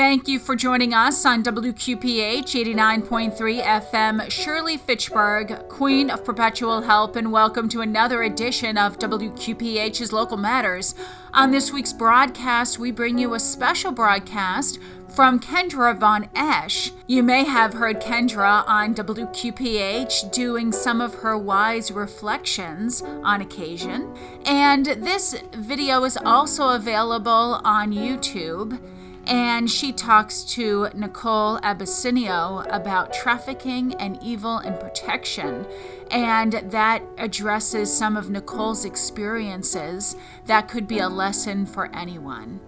Thank you for joining us on WQPH 89.3 FM. Shirley Fitchburg, Queen of Perpetual Help, and welcome to another edition of WQPH's Local Matters. On this week's broadcast, we bring you a special broadcast from Kendra Von Esch. You may have heard Kendra on WQPH doing some of her wise reflections on occasion. And this video is also available on YouTube and she talks to Nicole Abisinio about trafficking and evil and protection. And that addresses some of Nicole's experiences that could be a lesson for anyone.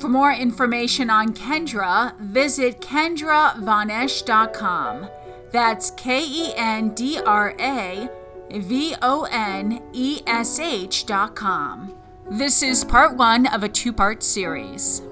For more information on Kendra, visit kendravonesh.com. That's K E N D R A V O N E S H.com. This is part one of a two part series.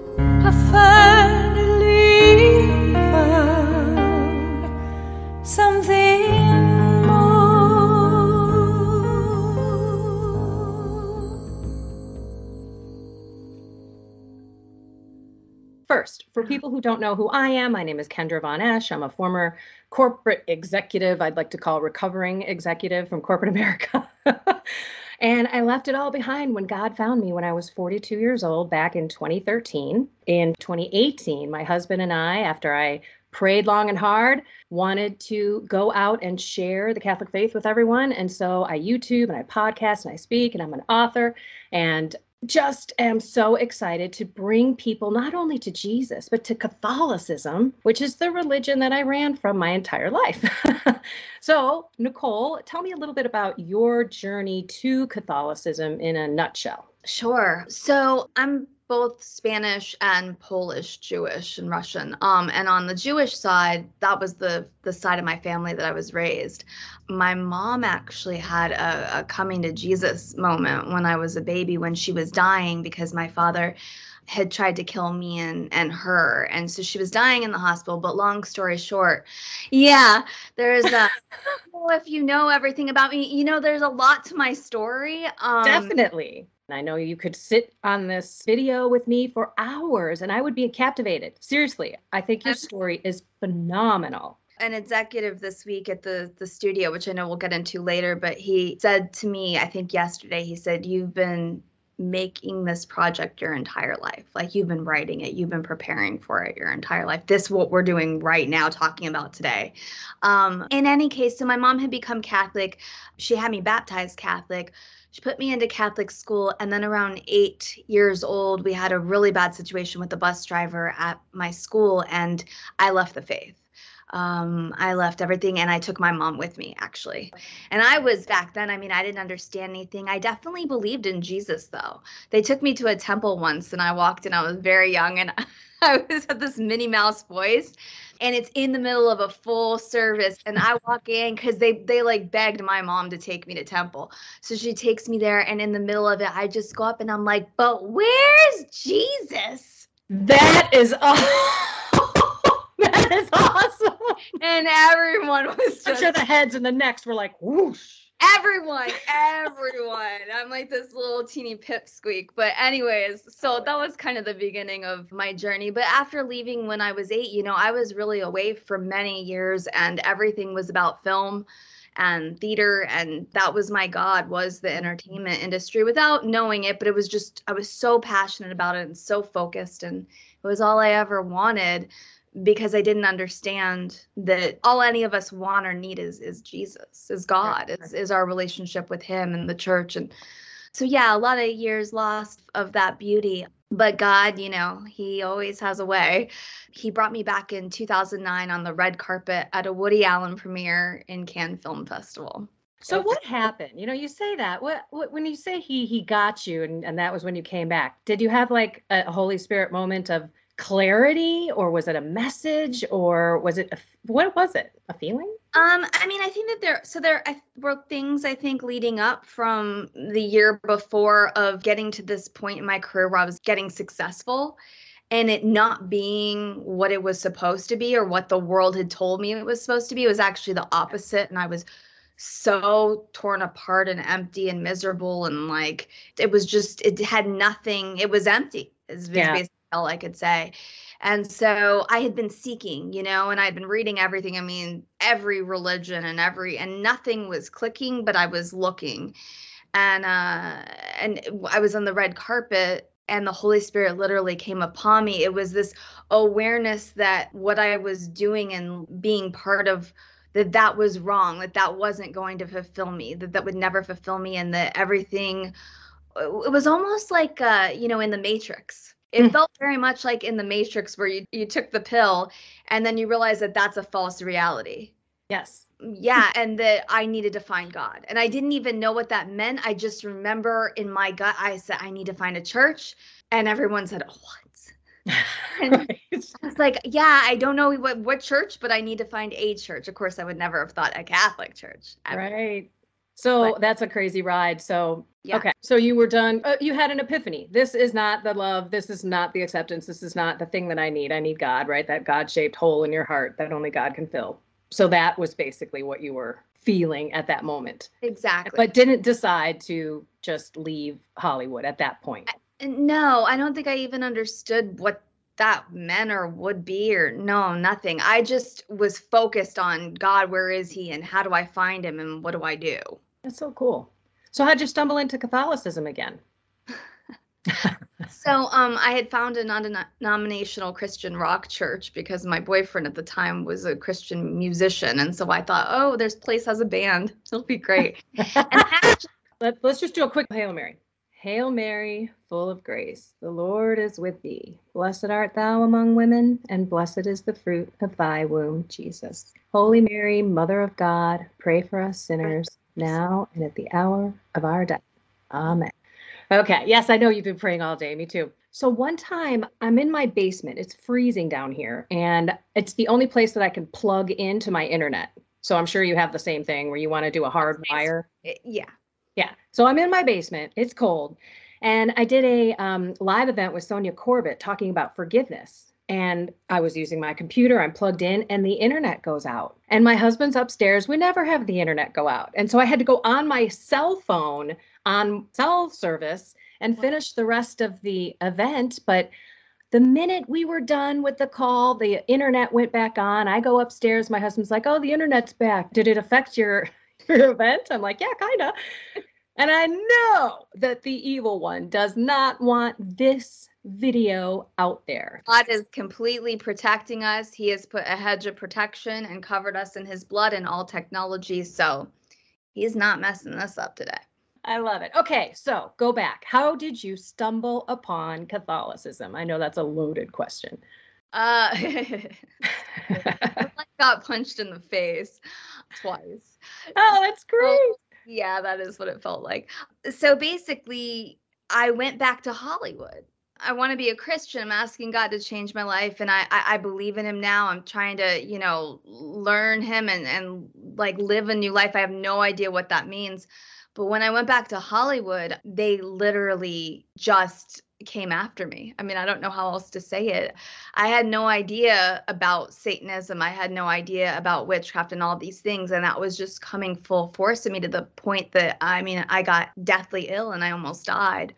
First, for people who don't know who I am, my name is Kendra Von Esch. I'm a former corporate executive, I'd like to call recovering executive from corporate America. And I left it all behind when God found me when I was 42 years old back in 2013. In 2018, my husband and I, after I prayed long and hard, wanted to go out and share the Catholic faith with everyone. And so I YouTube and I podcast and I speak and I'm an author. And just am so excited to bring people not only to Jesus, but to Catholicism, which is the religion that I ran from my entire life. so, Nicole, tell me a little bit about your journey to Catholicism in a nutshell. Sure. So, I'm both Spanish and Polish Jewish and Russian. Um, and on the Jewish side, that was the the side of my family that I was raised. My mom actually had a, a coming to Jesus moment when I was a baby when she was dying because my father had tried to kill me and and her and so she was dying in the hospital but long story short yeah there's a well, if you know everything about me you know there's a lot to my story um, definitely I know you could sit on this video with me for hours and I would be captivated. Seriously, I think your story is phenomenal. An executive this week at the the studio, which I know we'll get into later, but he said to me, I think yesterday, he said, You've been making this project your entire life. Like you've been writing it, you've been preparing for it your entire life. This what we're doing right now, talking about today. Um, in any case, so my mom had become Catholic. She had me baptized Catholic she put me into Catholic school. And then around eight years old, we had a really bad situation with the bus driver at my school, and I left the faith. Um, I left everything and I took my mom with me, actually. And I was back then, I mean, I didn't understand anything. I definitely believed in Jesus, though. They took me to a temple once and I walked and I was very young and I was had this Minnie Mouse voice and it's in the middle of a full service and i walk in because they they like begged my mom to take me to temple so she takes me there and in the middle of it i just go up and i'm like but where's jesus that is awesome that is awesome and everyone was just i'm sure the heads and the necks were like whoosh everyone, everyone. I'm like this little teeny pipsqueak. But, anyways, so that was kind of the beginning of my journey. But after leaving when I was eight, you know, I was really away for many years and everything was about film and theater and that was my god was the entertainment industry without knowing it but it was just i was so passionate about it and so focused and it was all i ever wanted because I didn't understand that all any of us want or need is is Jesus, is God, is is our relationship with Him and the church. And so yeah, a lot of years lost of that beauty. But God, you know, He always has a way. He brought me back in 2009 on the red carpet at a Woody Allen premiere in Cannes Film Festival. So what happened? You know, you say that. What, what when you say he he got you and, and that was when you came back. Did you have like a Holy Spirit moment of clarity or was it a message or was it a, what was it a feeling um i mean i think that there so there were things i think leading up from the year before of getting to this point in my career where i was getting successful and it not being what it was supposed to be or what the world had told me it was supposed to be it was actually the opposite and i was so torn apart and empty and miserable and like it was just it had nothing it was empty is yeah. basically all I could say. And so I had been seeking, you know, and I'd been reading everything. I mean, every religion and every, and nothing was clicking, but I was looking. And, uh, and I was on the red carpet and the Holy Spirit literally came upon me. It was this awareness that what I was doing and being part of that that was wrong, that that wasn't going to fulfill me, that that would never fulfill me, and that everything. It was almost like, uh, you know, in the Matrix. It mm. felt very much like in the Matrix, where you you took the pill, and then you realize that that's a false reality. Yes. Yeah, and that I needed to find God, and I didn't even know what that meant. I just remember in my gut, I said, I need to find a church, and everyone said, oh, what? and right. I was like, yeah, I don't know what, what church, but I need to find a church. Of course, I would never have thought a Catholic church. Ever. Right. So but, that's a crazy ride. So, yeah. okay. So you were done. Uh, you had an epiphany. This is not the love. This is not the acceptance. This is not the thing that I need. I need God, right? That God shaped hole in your heart that only God can fill. So that was basically what you were feeling at that moment. Exactly. But didn't decide to just leave Hollywood at that point. No, I don't think I even understood what that meant or would be or no, nothing. I just was focused on God, where is he and how do I find him and what do I do? That's so cool. So how'd you stumble into Catholicism again? so um, I had found a non-denominational Christian rock church because my boyfriend at the time was a Christian musician, and so I thought, oh, this place has a band, it'll be great. actually, Let, let's just do a quick Hail Mary. Hail Mary, full of grace, the Lord is with thee. Blessed art thou among women, and blessed is the fruit of thy womb, Jesus. Holy Mary, Mother of God, pray for us sinners, now and at the hour of our death. Amen. Okay, yes, I know you've been praying all day. Me too. So one time I'm in my basement. It's freezing down here, and it's the only place that I can plug into my internet. So I'm sure you have the same thing where you want to do a hard wire. Yeah. Yeah. So I'm in my basement. It's cold. And I did a um, live event with Sonia Corbett talking about forgiveness. And I was using my computer, I'm plugged in, and the internet goes out. And my husband's upstairs. We never have the internet go out. And so I had to go on my cell phone on cell service and finish the rest of the event. But the minute we were done with the call, the internet went back on. I go upstairs. My husband's like, Oh, the internet's back. Did it affect your, your event? I'm like, Yeah, kind of. And I know that the evil one does not want this video out there. God is completely protecting us. He has put a hedge of protection and covered us in his blood and all technology. So he's not messing this up today. I love it. Okay, so go back. How did you stumble upon Catholicism? I know that's a loaded question. Uh, I got punched in the face twice. Oh, that's great. Yeah, that is what it felt like. So basically, I went back to Hollywood. I want to be a Christian. I'm asking God to change my life, and I, I, I believe in Him now. I'm trying to, you know, learn Him and and like live a new life. I have no idea what that means, but when I went back to Hollywood, they literally just came after me. I mean, I don't know how else to say it. I had no idea about Satanism. I had no idea about witchcraft and all these things. And that was just coming full force to me to the point that, I mean, I got deathly ill and I almost died.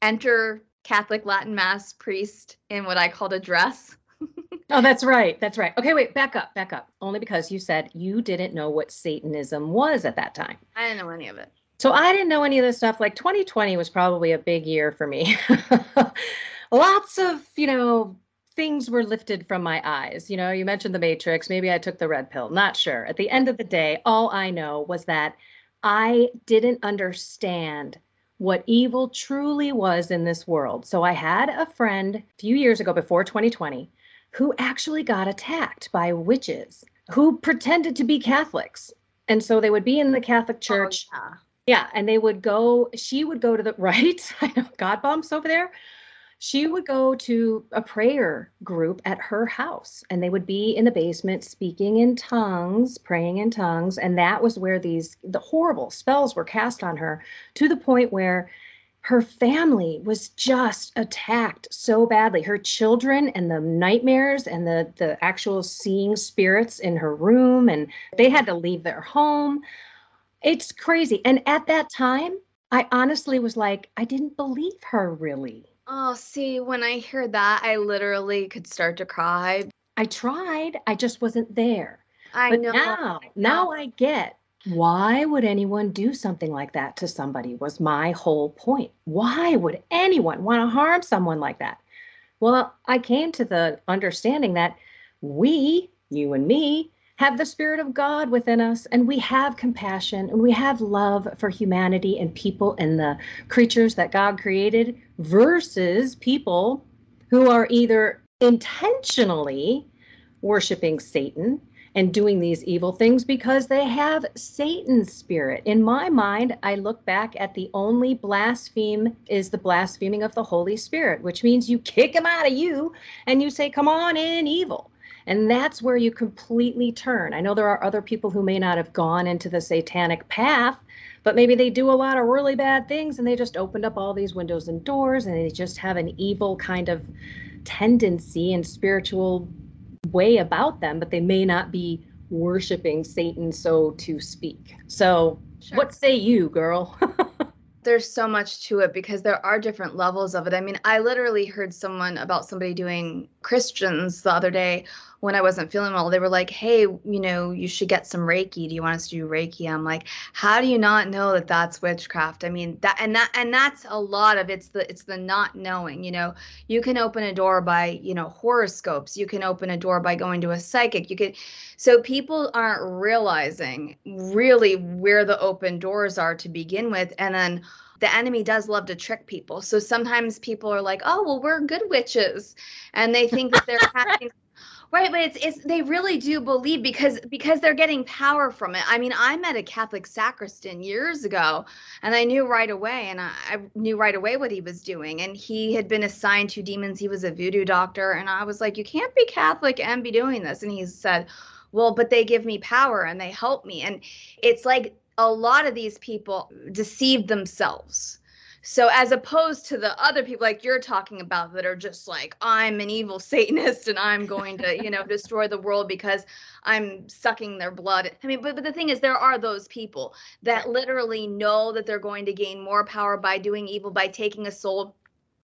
Enter Catholic Latin Mass priest in what I called a dress. oh, that's right. That's right. Okay, wait, back up, back up. Only because you said you didn't know what Satanism was at that time. I didn't know any of it. So I didn't know any of this stuff. Like 2020 was probably a big year for me. Lots of, you know, things were lifted from my eyes. You know, you mentioned the Matrix. Maybe I took the red pill. Not sure. At the end of the day, all I know was that I didn't understand what evil truly was in this world. So I had a friend a few years ago before 2020 who actually got attacked by witches who pretended to be Catholics. And so they would be in the Catholic oh, Church. Oh, yeah yeah, and they would go, she would go to the right, I know God bumps over there. She would go to a prayer group at her house and they would be in the basement speaking in tongues, praying in tongues. And that was where these the horrible spells were cast on her to the point where her family was just attacked so badly her children and the nightmares and the the actual seeing spirits in her room and they had to leave their home it's crazy. And at that time, I honestly was like, I didn't believe her really. Oh, see, when I hear that, I literally could start to cry. I tried, I just wasn't there. I but know. now, now I get why would anyone do something like that to somebody was my whole point. Why would anyone want to harm someone like that? Well, I came to the understanding that we, you and me, have the Spirit of God within us, and we have compassion and we have love for humanity and people and the creatures that God created, versus people who are either intentionally worshiping Satan and doing these evil things because they have Satan's spirit. In my mind, I look back at the only blaspheme is the blaspheming of the Holy Spirit, which means you kick him out of you and you say, Come on in, evil. And that's where you completely turn. I know there are other people who may not have gone into the satanic path, but maybe they do a lot of really bad things and they just opened up all these windows and doors and they just have an evil kind of tendency and spiritual way about them, but they may not be worshiping Satan, so to speak. So, sure. what say you, girl? there's so much to it because there are different levels of it. I mean, I literally heard someone about somebody doing Christians the other day when I wasn't feeling well. They were like, "Hey, you know, you should get some Reiki. Do you want us to do Reiki?" I'm like, "How do you not know that that's witchcraft?" I mean, that and that and that's a lot of it's the it's the not knowing. You know, you can open a door by you know horoscopes. You can open a door by going to a psychic. You can, so people aren't realizing really where the open doors are to begin with, and then the enemy does love to trick people. So sometimes people are like, "Oh, well, we're good witches," and they think that they're having right but it's it's they really do believe because because they're getting power from it. I mean i met a catholic sacristan years ago and i knew right away and I, I, knew right away what he was doing. And he had been assigned to demons. He was a voodoo doctor. And i was like you can't be catholic and be doing this. And he said well but they give me power and they help me. And it's like a lot of these people deceive themselves so as opposed to the other people like you're talking about that are just like I'm an evil satanist and I'm going to, you know, destroy the world because I'm sucking their blood. I mean, but, but the thing is there are those people that literally know that they're going to gain more power by doing evil by taking a soul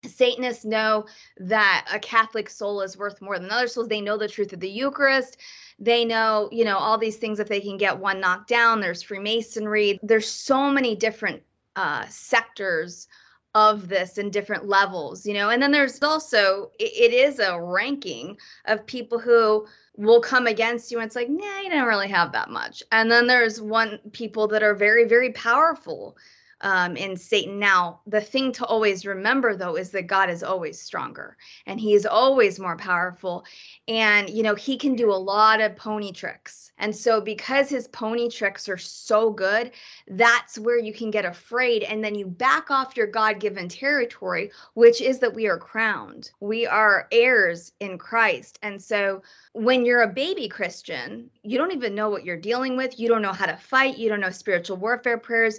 Satanists know that a Catholic soul is worth more than other souls. They know the truth of the Eucharist. They know, you know, all these things if they can get one knocked down. There's Freemasonry. There's so many different uh, sectors of this in different levels, you know. And then there's also it, it is a ranking of people who will come against you and it's like, nah, you don't really have that much. And then there's one people that are very, very powerful um, in Satan. Now, the thing to always remember though is that God is always stronger and he is always more powerful. And, you know, he can do a lot of pony tricks. And so, because his pony tricks are so good, that's where you can get afraid. And then you back off your God given territory, which is that we are crowned. We are heirs in Christ. And so, when you're a baby Christian, you don't even know what you're dealing with. You don't know how to fight. You don't know spiritual warfare prayers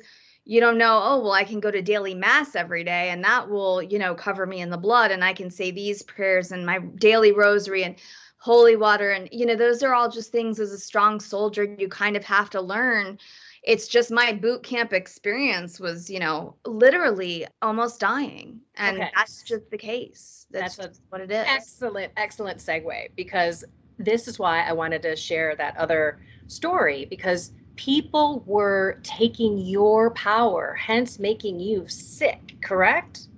you don't know oh well i can go to daily mass every day and that will you know cover me in the blood and i can say these prayers and my daily rosary and holy water. And you know those are all just things as a strong soldier you kind of have to learn. It's just my boot camp experience was you know literally almost dying. And okay. that's just the case. That's, that's what it is. excellent excellent segue because this is why i wanted to share that other story because people were taking your power, hence making you sick, correct?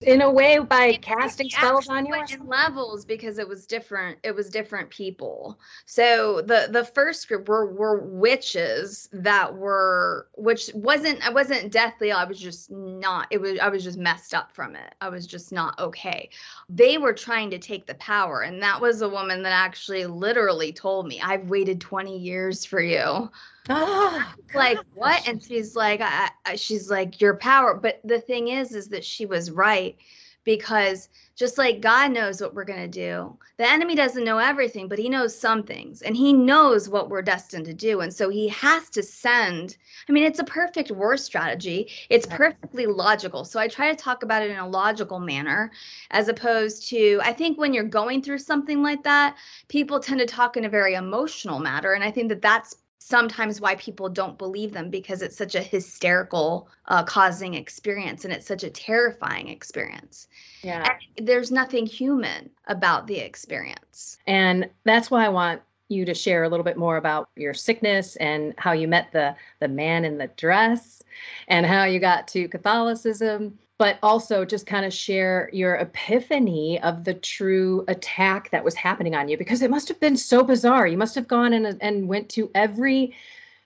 in a way by casting spells on you in levels because it was different it was different people. So the the first group were were witches that were which wasn't i wasn't deathly i was just not it was i was just messed up from it. I was just not okay. They were trying to take the power and that was a woman that actually literally told me i've waited 20 years for you Oh, like what? And she's like, I, I, she's like, your power. But the thing is, is that she was right because just like God knows what we're going to do, the enemy doesn't know everything, but he knows some things and he knows what we're destined to do. And so he has to send. I mean, it's a perfect war strategy, it's perfectly logical. So I try to talk about it in a logical manner as opposed to, I think when you're going through something like that, people tend to talk in a very emotional matter. And I think that that's sometimes why people don't believe them because it's such a hysterical uh, causing experience and it's such a terrifying experience. Yeah. and there's nothing human about the experience. And that's why I want you to share a little bit more about your sickness and how you met the the man in the dress and how you got to Catholicism, but also just kind of share your epiphany of the true attack that was happening on you because it must have been so bizarre. You must have gone and and went to every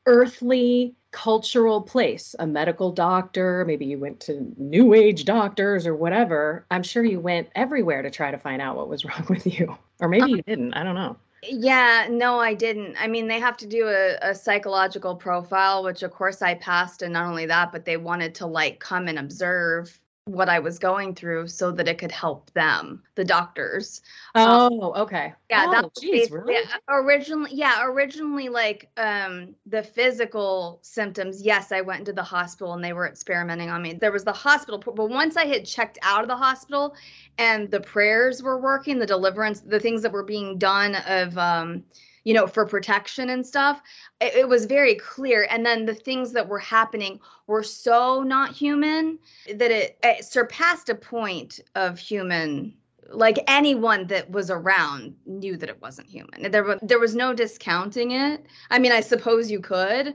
earthly cultural place, a medical doctor, maybe you went to new age doctors or whatever. I'm sure you went everywhere to try to find out what was wrong with you. Or maybe you didn't. I don't know. Yeah, no, I didn't. I mean, they have to do a, a psychological profile, which of course I passed. And not only that, but they wanted to like come and observe what I was going through so that it could help them, the doctors. Oh, okay. Yeah, oh, that was geez, really? originally yeah, originally like um the physical symptoms. Yes, I went into the hospital and they were experimenting on me. There was the hospital, but once I had checked out of the hospital and the prayers were working, the deliverance, the things that were being done of um you know, for protection and stuff, it, it was very clear. And then the things that were happening were so not human that it, it surpassed a point of human like anyone that was around knew that it wasn't human. There there was no discounting it. I mean, I suppose you could,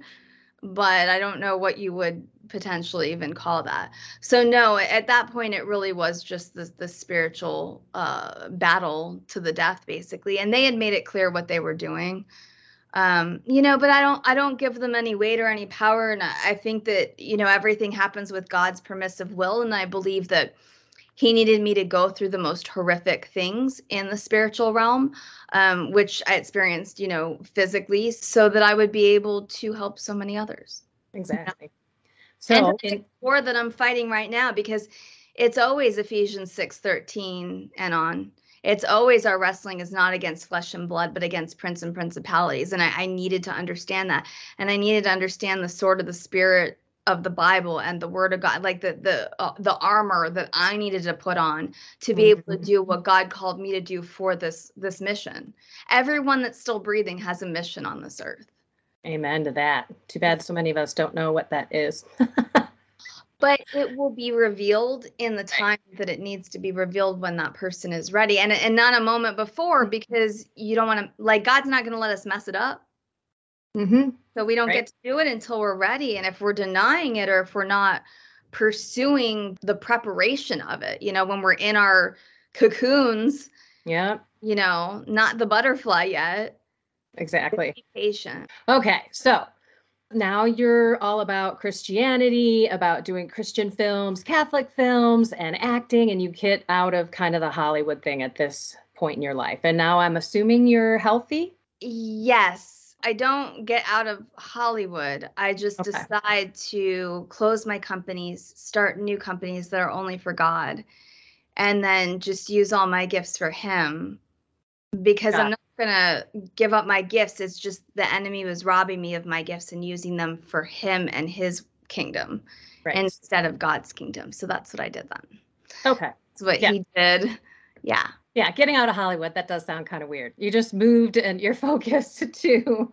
but I don't know what you would potentially even call that. So no, at that point it really was just the the spiritual uh battle to the death basically. And they had made it clear what they were doing. Um, you know, but I don't I don't give them any weight or any power and I, I think that, you know, everything happens with God's permissive will and I believe that he needed me to go through the most horrific things in the spiritual realm um, which i experienced you know physically so that i would be able to help so many others. Exactly. and So, the in, war that i'm fighting right now because it's always ephesians 6 13 and on. It's always our wrestling is not against flesh and blood but against prince and principalities and I, I needed to understand that. And i needed to understand the sword of the spirit of the bible and the word of god like the the uh, the armor that i needed to put on to be able to Mhm. do what god called me to do for this this mission everyone that's still breathing has a mission on this earth amen to that. Too bad so many of us don't know what that is. but it will be revealed in the time that it needs to be revealed when that person is ready and and not a moment before because you don't want to like god's not going to let us mess it up mm-hmm. so we don't Right. get to do it until we're ready and if we're denying it or if we're not pursuing the preparation of it you know when we're in our cocoons Yeah, you know not the butterfly yet exactly. be patient Okay, so now you're all about Christianity, about doing Christian films, Catholic films, and acting, and you get out of kind of the Hollywood thing at this point in your life. And now I'm assuming you're healthy. Yes, I don't get out of Hollywood. I just Okay. decide to close my companies, start new companies that are only for God, and then just use all my gifts for Him because Got I'm not going to give up my gifts. It's just the enemy was robbing me of my gifts and using them for Him and His kingdom Right. instead of God's kingdom. So that's what I did then. okay. That's what Yeah. He did. Yeah. Yeah, getting out of Hollywood, that does sound kind of weird. You just moved and you're focused to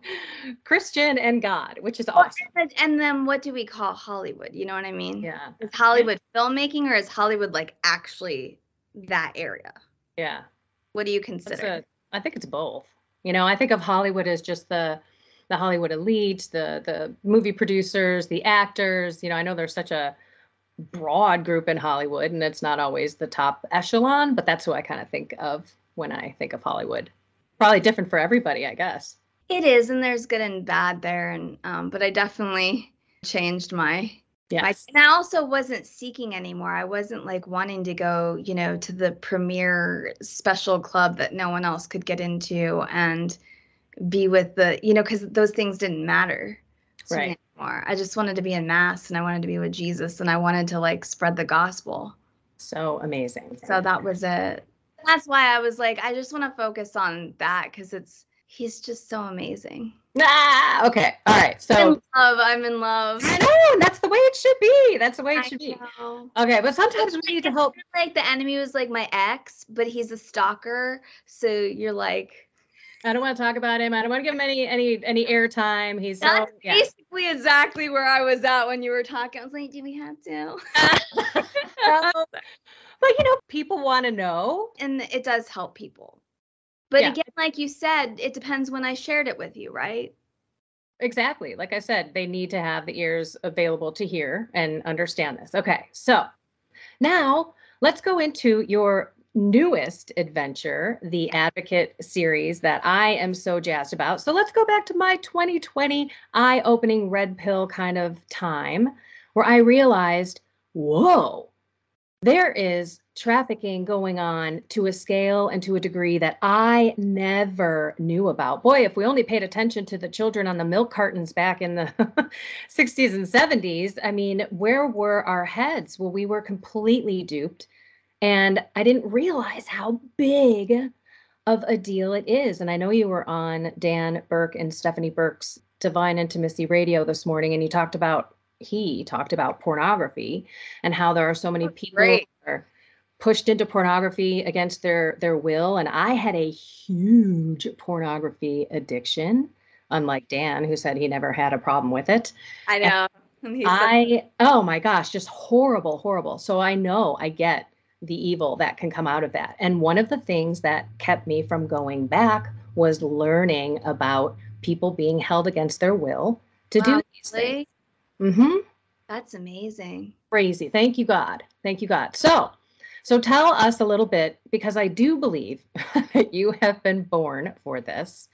Christian and God, which is awesome. and, then, and then what do we call Hollywood? You know what I mean? Yeah. Is Hollywood filmmaking or is Hollywood like actually that area? Yeah. What do you consider? a, I think it's both. You know, I think of Hollywood as just the the Hollywood elite, the the movie producers, the actors. You know, I know there's such a broad group in Hollywood, and it's not always the top echelon, but that's who I kind of think of when I think of Hollywood. Probably different for everybody, I guess. it is, and there's good and bad there, and um, but I definitely changed my Yeah. and I also wasn't seeking anymore. I wasn't like wanting to go, you know, to the premier special club that no one else could get into and be with the, you know, because those things didn't matter me Right. Anymore. I just wanted to be in mass and I wanted to be with Jesus and I wanted to like spread the gospel. So amazing. So that was it. That's why I was like, I just want to focus on that because it's he's just so amazing. Ah, okay. All right. So I'm in love. I'm in love. I know that's the way it should be. That's the way it should be. Okay, but sometimes we need to help. Like the enemy was like my ex, but he's a stalker. So you're like, I don't want to talk about him. I don't want to give him any any any airtime. He's That's so yeah. basically exactly where I was at when you were talking. I was like, do we have to? Um, but you know, people want to know. and it does help people. But Yeah. again, like you said, it depends when I shared it with you, right? Exactly. Like I said, they need to have the ears available to hear and understand this. Okay. So now let's go into your newest adventure, the Advocate series that I am so jazzed about. So let's go back to my 2020 eye opening red pill kind of time where I realized, whoa, there is trafficking going on to a scale and to a degree that I never knew about. Boy, if we only paid attention to the children on the milk cartons back in the 60s and 70s, I mean, where were our heads? Well, we were completely duped. And I didn't realize how big of a deal it is. And I know you were on Dan Burke and Stephanie Burke's Divine Intimacy Radio this morning, and you talked about he talked about pornography and how there are so many people great. are pushed into pornography against their their will. And I had a huge pornography addiction, unlike Dan, who said he never had a problem with it. I know. And he said- I oh my gosh, just horrible, horrible. So I know I get the evil that can come out of that. And one of the things that kept me from going back was learning about people being held against their will to do Wow, these things. really? Mm-hmm. That's amazing. Crazy. Thank you, God. Thank you, God. So, so tell us a little bit because I do believe that you have been born for this.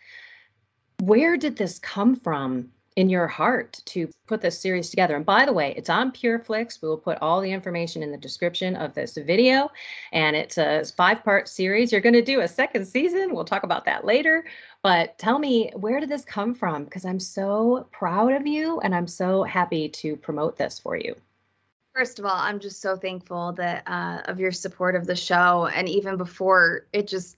Where did this come from in your heart to put this series together? And by the way, it's on PureFlix. We will put all the information in the description of this video. And it's a five part series. You're going to do a second season. We'll talk about that later. But tell me, where did this come from? Because I'm so proud of you and I'm so happy to promote this for you. First of all, I'm just so thankful that uh, of your support of the show, and even before it just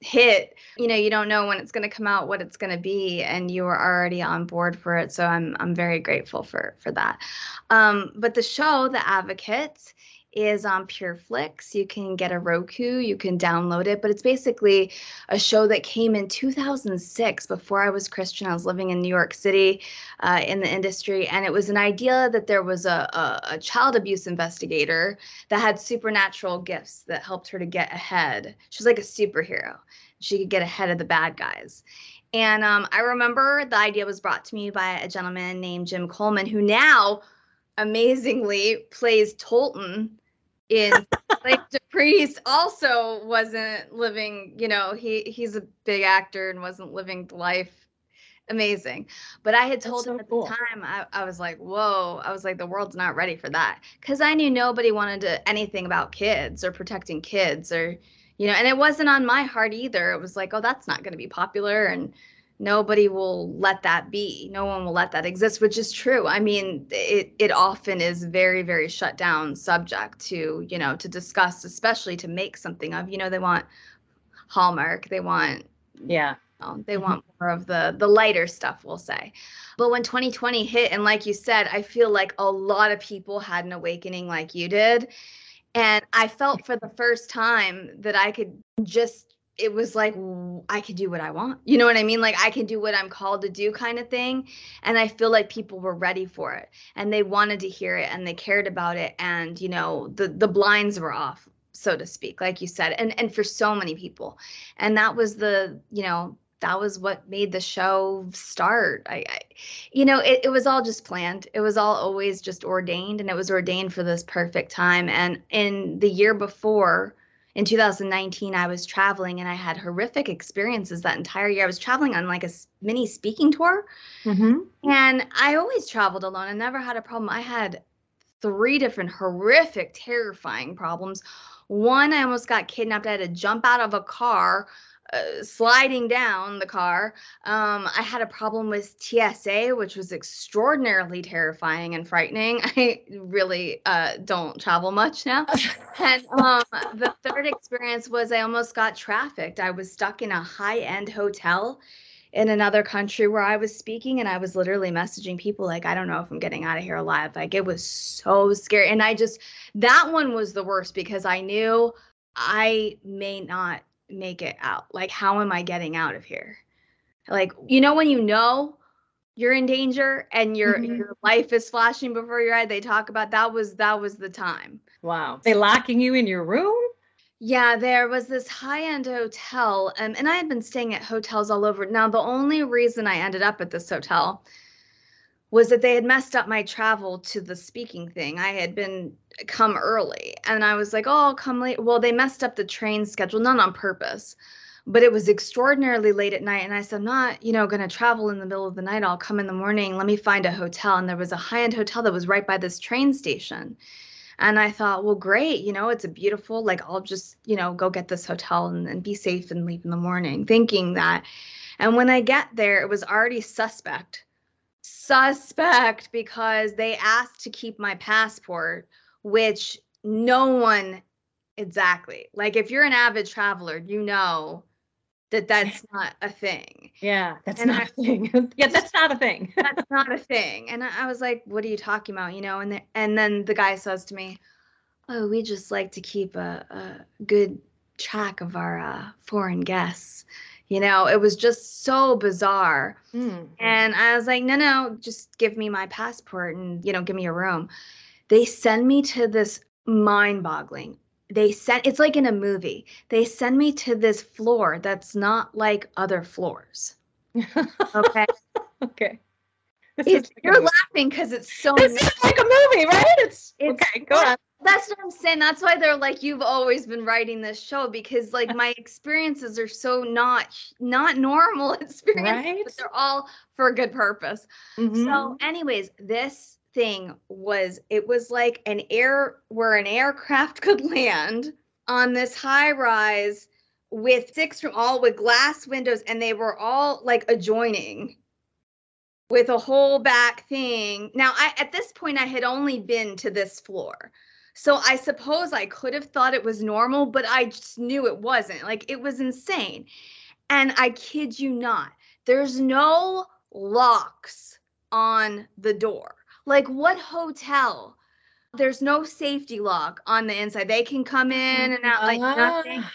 hit, you know, you don't know when it's going to come out, what it's going to be, and you were already on board for it. So I'm I'm very grateful for for that. Um, but the show, The Advocate, is on PureFlix. You can get a Roku, you can download it, but it's basically a show that came in 2006 before I was Christian. I was living in New York City uh, in the industry, and it was an idea that there was a, a, a child abuse investigator that had supernatural gifts that helped her to get ahead. She was like a superhero. She could get ahead of the bad guys. And um, I remember the idea was brought to me by a gentleman named Jim Coleman, who now amazingly plays Tolton in like DePriest also wasn't living, you know, he he's a big actor and wasn't living life amazing. But I had told so him at cool. the time, I, I was like, whoa, I was like, the world's not ready for that. Cause I knew nobody wanted to anything about kids or protecting kids or, you know, and it wasn't on my heart either. It was like, oh, that's not gonna be popular and nobody will let that be. No one will let that exist, which is true. I mean, it it often is very, very shut down subject to, you know, to discuss, especially to make something of. You know, they want Hallmark, they want Yeah. know, they mm-hmm. want more of the the lighter stuff we'll say but when 2020 hit and like you said i feel like a lot of people had an awakening like you did and i felt for the first time that i could just it was like I could do what i want. You know what i mean? Like i can do what i'm called to do kind of thing and i feel like people were ready for it and they wanted to hear it and they cared about it and you know the the blinds were off so to speak like you said and and for so many people. And that was the you know that was what made the show start. I, I you know it, it was all just planned. It was all always just ordained and it was ordained for this perfect time. And in the year before in 2019 i was traveling and i had horrific experiences that entire year i was traveling on like a mini speaking tour Mm-hmm. and I always traveled alone. I never had a problem. I had three different horrific, terrifying problems. One, I almost got kidnapped. I had to jump out of a car, uh, sliding down the car. Um, I had a problem with TSA, which was extraordinarily terrifying and frightening. I really uh, don't travel much now. And um, the third experience was I almost got trafficked. I was stuck in a high end hotel in another country where I was speaking and I was literally messaging people like I don't know if I'm getting out of here alive. Like it was so scary and I just that one was the worst because I knew I may not make it out. Like how am I getting out of here? Like, you know, when you know you're in danger and your Mhm. your life is flashing before your eye, they talk about that was that was the time. Wow. They locking you in your room? Yeah, there was this high-end hotel, um, and I had been staying at hotels all over. Now, the only reason I ended up at this hotel was that they had messed up my travel to the speaking thing. I had been come early, and I was like, "Oh, I'll come late." Well, they messed up the train schedule, not on purpose, but it was extraordinarily late at night, and I said, "I'm not, you know, going to travel in the middle of the night. I'll come in the morning. Let me find a hotel." And there was a high-end hotel that was right by this train station. And I thought, well, great, you know, it's a beautiful, like, I'll just, you know, go get this hotel and, and be safe and leave in the morning, thinking that. And when I get there, it was already suspect. Suspect because they asked to keep my passport, which no one exactly. Like, if you're an avid traveler, you know that that's not a thing. Yeah, that's And not I- a thing. yeah, that's not a thing. That's not a thing. And I I was like, what are you talking about? You know, and the, and then the guy says to me, oh, we just like to keep a, a good track of our uh, foreign guests. You know, it was just so bizarre. Mm. And I was like, no, no, just give me my passport and, you know, give me a room. They send me to this mind boggling. They sent, it's like in a movie. They send me to this floor that's not like other floors. Okay. okay. It's, you're laughing because it's so this is like a movie, right? It's, It's- okay. Go on. That's what I'm saying. That's why they're like, you've always been writing this show because like my experiences are so not not normal experiences, Right. but they're all for a good purpose. Mhm. So, anyways, this thing was it was like an air where an aircraft could land on this high rise with six from all with glass windows, and they were all like adjoining with a whole back thing. Now, I at this point I had only been to this floor. So I suppose I could have thought it was normal, but I just knew it wasn't. Like it was insane. And I kid you not, there's no locks on the door. Like what hotel? There's no safety lock on the inside. They can come in and out like nothing. Ah.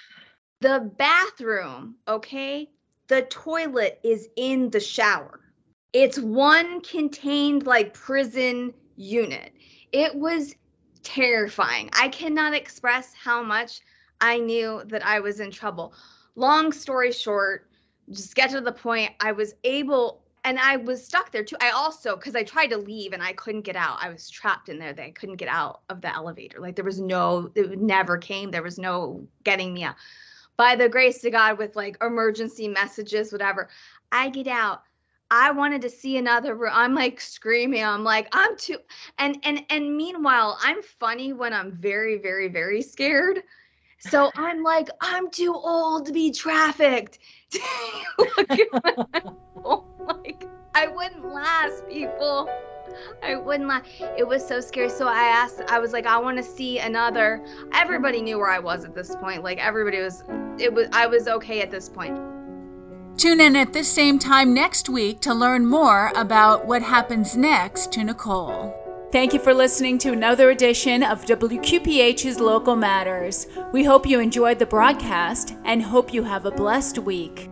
The bathroom, okay? The toilet is in the shower. It's one contained like prison unit. It was terrifying. I cannot express how much I knew that I was in trouble. Long story short, just get to the point, I was able and I was stuck there too. I also, because I tried to leave and I couldn't get out. I was trapped in there. That I couldn't get out of the elevator. Like there was no, it never came. There was no getting me out by the grace of God with like emergency messages, whatever. I get out. I wanted to see another room. I'm like screaming. I'm like, I'm too and and and meanwhile, I'm funny when I'm very, very, very scared. So I'm like, I'm too old to be trafficked. Like oh I wouldn't last, people. I wouldn't laugh. It was so scary. So I asked, I was like, I want to see another. Everybody knew where I was at this point. Like everybody was, it was, I was okay at this point. Tune in at this same time next week to learn more about what happens next to Nicole. Thank you for listening to another edition of WQPH's Local Matters. We hope you enjoyed the broadcast and hope you have a blessed week.